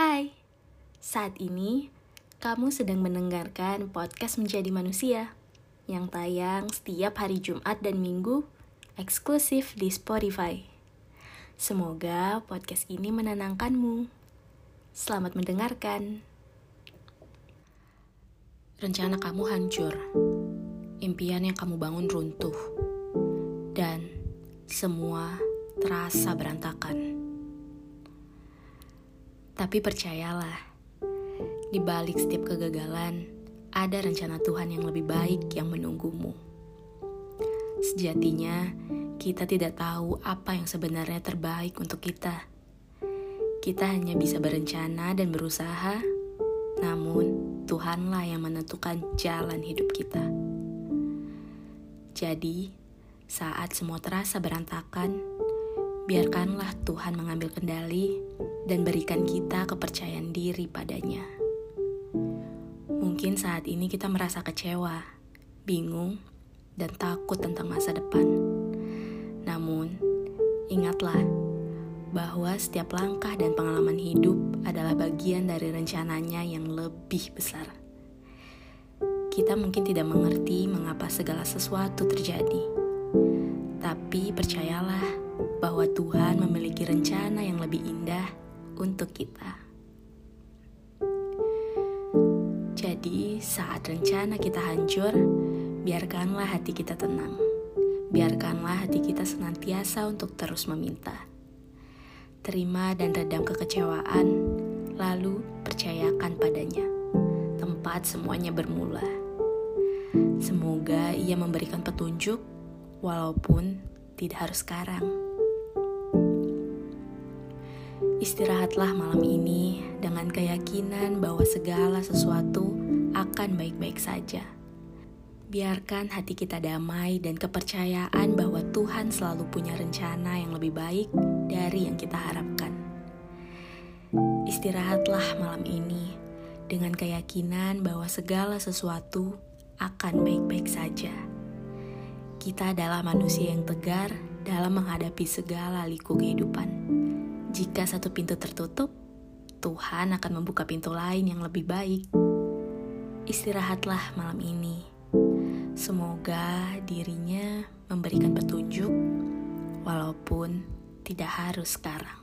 Hai, saat ini kamu sedang mendengarkan podcast Menjadi Manusia yang tayang setiap hari Jumat dan Minggu eksklusif di Spotify. Semoga podcast ini menenangkanmu. Selamat mendengarkan. Rencana kamu hancur, impian yang kamu bangun runtuh, dan semua terasa berantakan. Tapi percayalah, di balik setiap kegagalan, ada rencana Tuhan yang lebih baik yang menunggumu. Sejatinya, kita tidak tahu apa yang sebenarnya terbaik untuk kita. Kita hanya bisa berencana dan berusaha, namun Tuhanlah yang menentukan jalan hidup kita. Jadi, saat semua terasa berantakan, biarkanlah Tuhan mengambil kendali dan berikan kita kepercayaan diri padanya. Mungkin saat ini kita merasa kecewa, bingung, dan takut tentang masa depan. Namun, ingatlah bahwa setiap langkah dan pengalaman hidup adalah bagian dari rencananya yang lebih besar. Kita mungkin tidak mengerti mengapa segala sesuatu terjadi, tapi percayalah bahwa Tuhan memiliki rencana yang lebih indah untuk kita. Jadi, saat rencana kita hancur, biarkanlah hati kita tenang. Biarkanlah hati kita senantiasa untuk terus meminta. Terima dan redam kekecewaan, lalu percayakan padanya. Tempat semuanya bermula. Semoga ia memberikan petunjuk, walaupun tidak harus sekarang. Istirahatlah malam ini dengan keyakinan bahwa segala sesuatu akan baik-baik saja. Biarkan hati kita damai dan kepercayaan bahwa Tuhan selalu punya rencana yang lebih baik dari yang kita harapkan. Istirahatlah malam ini dengan keyakinan bahwa segala sesuatu akan baik-baik saja. Kita adalah manusia yang tegar dalam menghadapi segala liku kehidupan. Jika satu pintu tertutup, Tuhan akan membuka pintu lain yang lebih baik. Istirahatlah malam ini. Semoga dirinya memberikan petunjuk, walaupun tidak harus sekarang.